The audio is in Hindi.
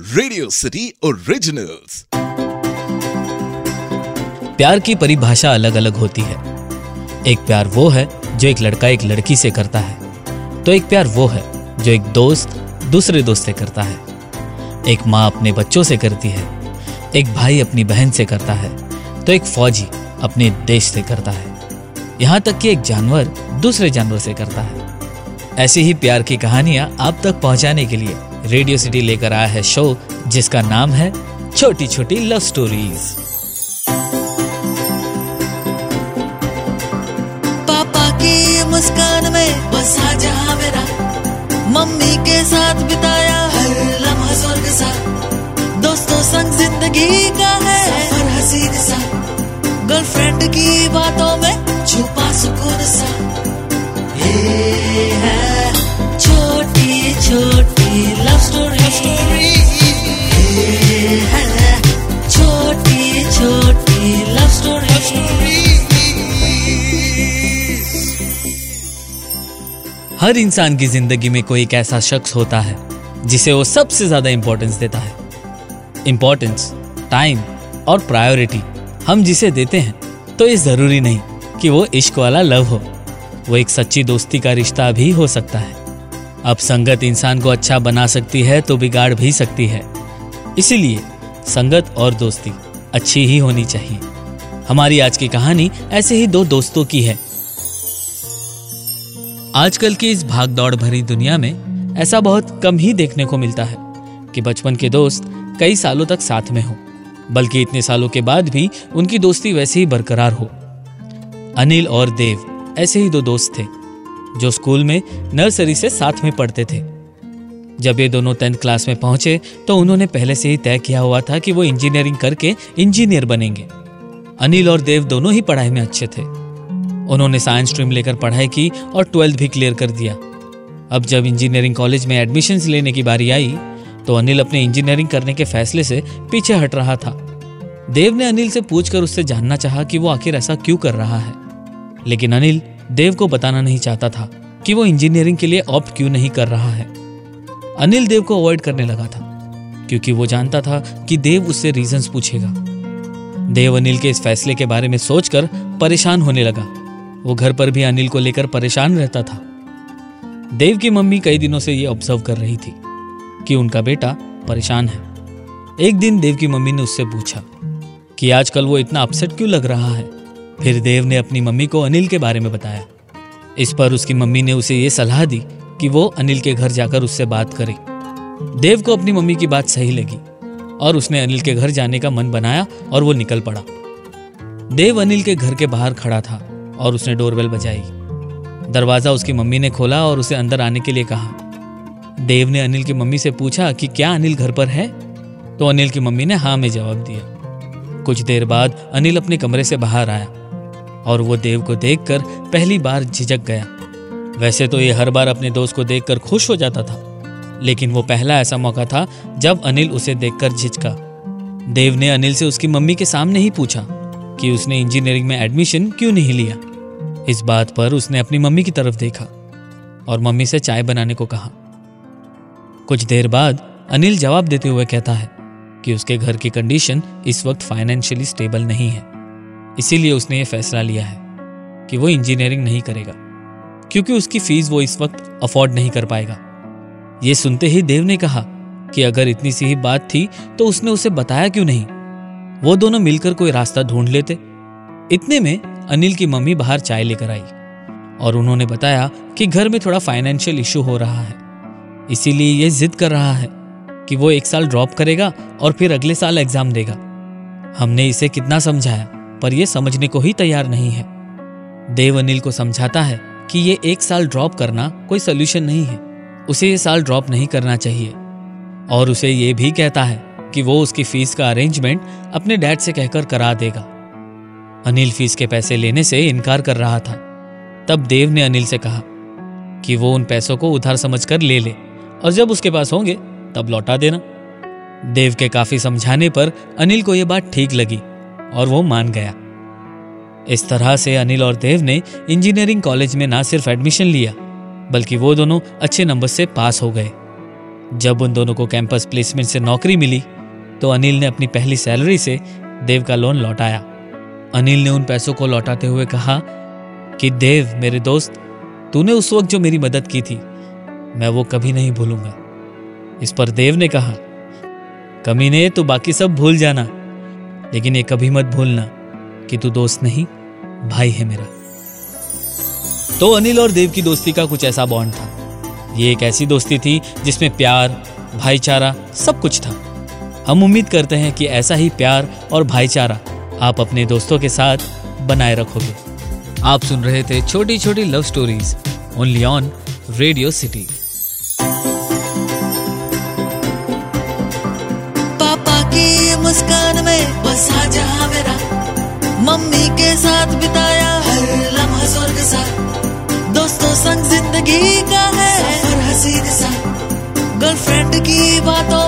रेडियो सिटी ओरिजिनल्स प्यार की परिभाषा अलग अलग होती है। एक प्यार वो है जो एक लड़का एक लड़की से करता है। तो एक प्यार वो है जो एक दोस्त दूसरे दोस्त से करता है। एक माँ अपने बच्चों से करती है। एक भाई अपनी बहन से करता है। तो एक फौजी अपने देश से करता है। यहाँ तक कि एक जानवर दूसरे जानवर से करता है। ऐसी ही प्यार की कहानियाँ आप तक पहुँचाने के लिए रेडियो सिटी लेकर आया है शो जिसका नाम है छोटी छोटी लव स्टोरीज पापा की मुस्कान में बसा जहाँ मेरा. मम्मी के साथ बिताया हर लम्हा स्वर्ग सा. दोस्तों संग ज़िंदगी का है, सफ़र हसीन सा. गर्लफ्रेंड की बातों हर इंसान की ज़िंदगी में कोई एक ऐसा शख्स होता है, जिसे वो सबसे ज़्यादा इंपॉर्टेंस देता है। इंपॉर्टेंस टाइम और प्रायोरिटी हम जिसे देते हैं तो ये ज़रूरी नहीं कि वो इश्क वाला लव हो। वो एक सच्ची दोस्ती का रिश्ता भी हो सकता है। अब संगत इंसान को अच्छा बना सकती है तो बिगाड़ भी सकती है। इसीलिए संगत और दोस्ती अच्छी ही होनी चाहिए। हमारी आज की कहानी ऐसे ही दो दोस्तों की है। आजकल की इस भाग दौड़ भरी दुनिया में ऐसा बहुत कम ही देखने को मिलता है कि बचपन के दोस्त कई सालों तक साथ में हो, बल्कि इतने सालों के बाद भी उनकी दोस्ती वैसे ही बरकरार हो। अनिल और देव ऐसे ही दो दोस्त थे, जो स्कूल में नर्सरी से साथ में पढ़ते थे। जब ये दोनों टेंथ क्लास में पहुँचे तो उन्होंने पहले से ही तय किया हुआ था कि वो इंजीनियरिंग करके इंजीनियर बनेंगे। अनिल और देव दोनों ही पढ़ाई में अच्छे थे। उन्होंने साइंस स्ट्रीम लेकर पढ़ाई की और ट्वेल्थ भी क्लियर कर दिया। अब जब इंजीनियरिंग कॉलेज में एडमिशन्स लेने की बारी आई तो अनिल अपने इंजीनियरिंग करने के फैसले से पीछे हट रहा था। देव ने अनिल से पूछकर उससे जानना चाहा कि वो आखिर ऐसा क्यों कर रहा है। लेकिन अनिल देव को बताना नहीं चाहता था कि वो इंजीनियरिंग के लिए ऑप्ट क्यों नहीं कर रहा है। अनिल देव को अवॉइड करने लगा था, क्योंकि वो जानता था कि देव उससे रीजंस पूछेगा। देव अनिल के इस फैसले के बारे में सोचकर परेशान होने लगा। वो घर पर भी अनिल को लेकर परेशान रहता था। देव की मम्मी कई दिनों से ये ऑब्ज़र्व कर रही थी कि उनका बेटा परेशान है। एक दिन देव की मम्मी ने उससे पूछा कि आजकल वो इतना अपसेट क्यों लग रहा है? फिर देव ने अपनी मम्मी को अनिल के बारे में बताया। इस पर उसकी मम्मी ने उसे ये सलाह दी कि वो अनिल के घर जाकर उससे बात करे। देव को अपनी मम्मी की बात सही लगी और उसने अनिल के घर जाने का मन बनाया और वो निकल पड़ा। देव अनिल के घर के बाहर खड़ा था। और उसने डोरबेल बजाई। दरवाज़ा उसकी मम्मी ने खोला और उसे अंदर आने के लिए कहा। देव ने अनिल की मम्मी से पूछा कि क्या अनिल घर पर है? तो अनिल की मम्मी ने हाँ में जवाब दिया। कुछ देर बाद अनिल अपने कमरे से बाहर आया और वो देव को देखकर पहली बार झिझक गया। वैसे तो ये हर बार अपने दोस्त को देखकर खुश हो जाता था, लेकिन वो पहला ऐसा मौका था जब अनिल उसे देखकर झिझका। देव ने अनिल से उसकी मम्मी के सामने ही पूछा कि उसने इंजीनियरिंग में एडमिशन क्यों नहीं लिया? इस बात पर उसने अपनी मम्मी की तरफ़ देखा और मम्मी से चाय बनाने को कहा। कुछ देर बाद अनिल जवाब देते हुए कहता है कि उसके घर की कंडीशन इस वक्त फाइनेंशियली स्टेबल नहीं है। इसीलिए उसने ये फैसला लिया है कि वो इंजीनियरिंग नहीं करेगा, क्योंकि उसकी फ़ीस वो इस वक्त अफोर्ड नहीं कर पाएगा। ये सुनते ही देव ने कहा कि अगर इतनी सी ही बात थी तो उसने उसे बताया क्यों नहीं? वो दोनों मिलकर कोई रास्ता ढूंढ लेते। इतने में अनिल की मम्मी बाहर चाय लेकर आई और उन्होंने बताया कि घर में थोड़ा फाइनेंशियल इशू हो रहा है। इसीलिए ये जिद कर रहा है कि वो एक साल ड्रॉप करेगा और फिर अगले साल एग्ज़ाम देगा। हमने इसे कितना समझाया, पर यह समझने को ही तैयार नहीं है। देव अनिल को समझाता है कि ये एक साल ड्रॉप करना कोई सोल्यूशन नहीं है। उसे ये साल ड्रॉप नहीं करना चाहिए। और उसे ये भी कहता है कि वो उसकी फ़ीस का अरेंजमेंट अपने डैड से कहकर करा देगा। अनिल फ़ीस के पैसे लेने से इनकार कर रहा था। तब देव ने अनिल से कहा कि वो उन पैसों को उधार समझकर ले ले और जब उसके पास होंगे, तब लौटा देना। देव के काफ़ी समझाने पर अनिल को यह बात ठीक लगी और वो मान गया। इस तरह से अनिल और देव ने इंजीनियरिंग कॉलेज में ना सिर्फ़ एडमिशन लिया, बल्कि वो दोनों अच्छे नंबर से पास हो गए। जब उन दोनों को कैंपस प्लेसमेंट से नौकरी मिली तो अनिल ने अपनी पहली सैलरी से देव का लोन लौटाया। अनिल ने उन पैसों को लौटाते हुए कहा कि देव, मेरे दोस्त, तूने उस वक्त जो मेरी मदद की थी, मैं वो कभी नहीं भूलूँगा। इस पर देव ने कहा कमीने तो बाकी सब भूल जाना, लेकिन ये कभी मत भूलना कि तू दोस्त नहीं, भाई है मेरा। तो अनिल और देव की दोस्ती का कुछ ऐसा बॉन्ड था। ये एक ऐसी दोस्ती थी जिसमें प्यार, भाईचारा सब कुछ था। हम उम्मीद करते हैं कि ऐसा ही प्यार और भाईचारा आप अपने दोस्तों के साथ बनाए रखोगे। आप सुन रहे थे छोटी छोटी love stories only on radio city पापा की मुस्कान में बसा जहाँ मेरा। मम्मी के साथ बिताया हर लम्हा स्वर्ग सा। दोस्तों संग ज़िंदगी का है सफ़र हसीन सा। गर्लफ्रेंड की बातों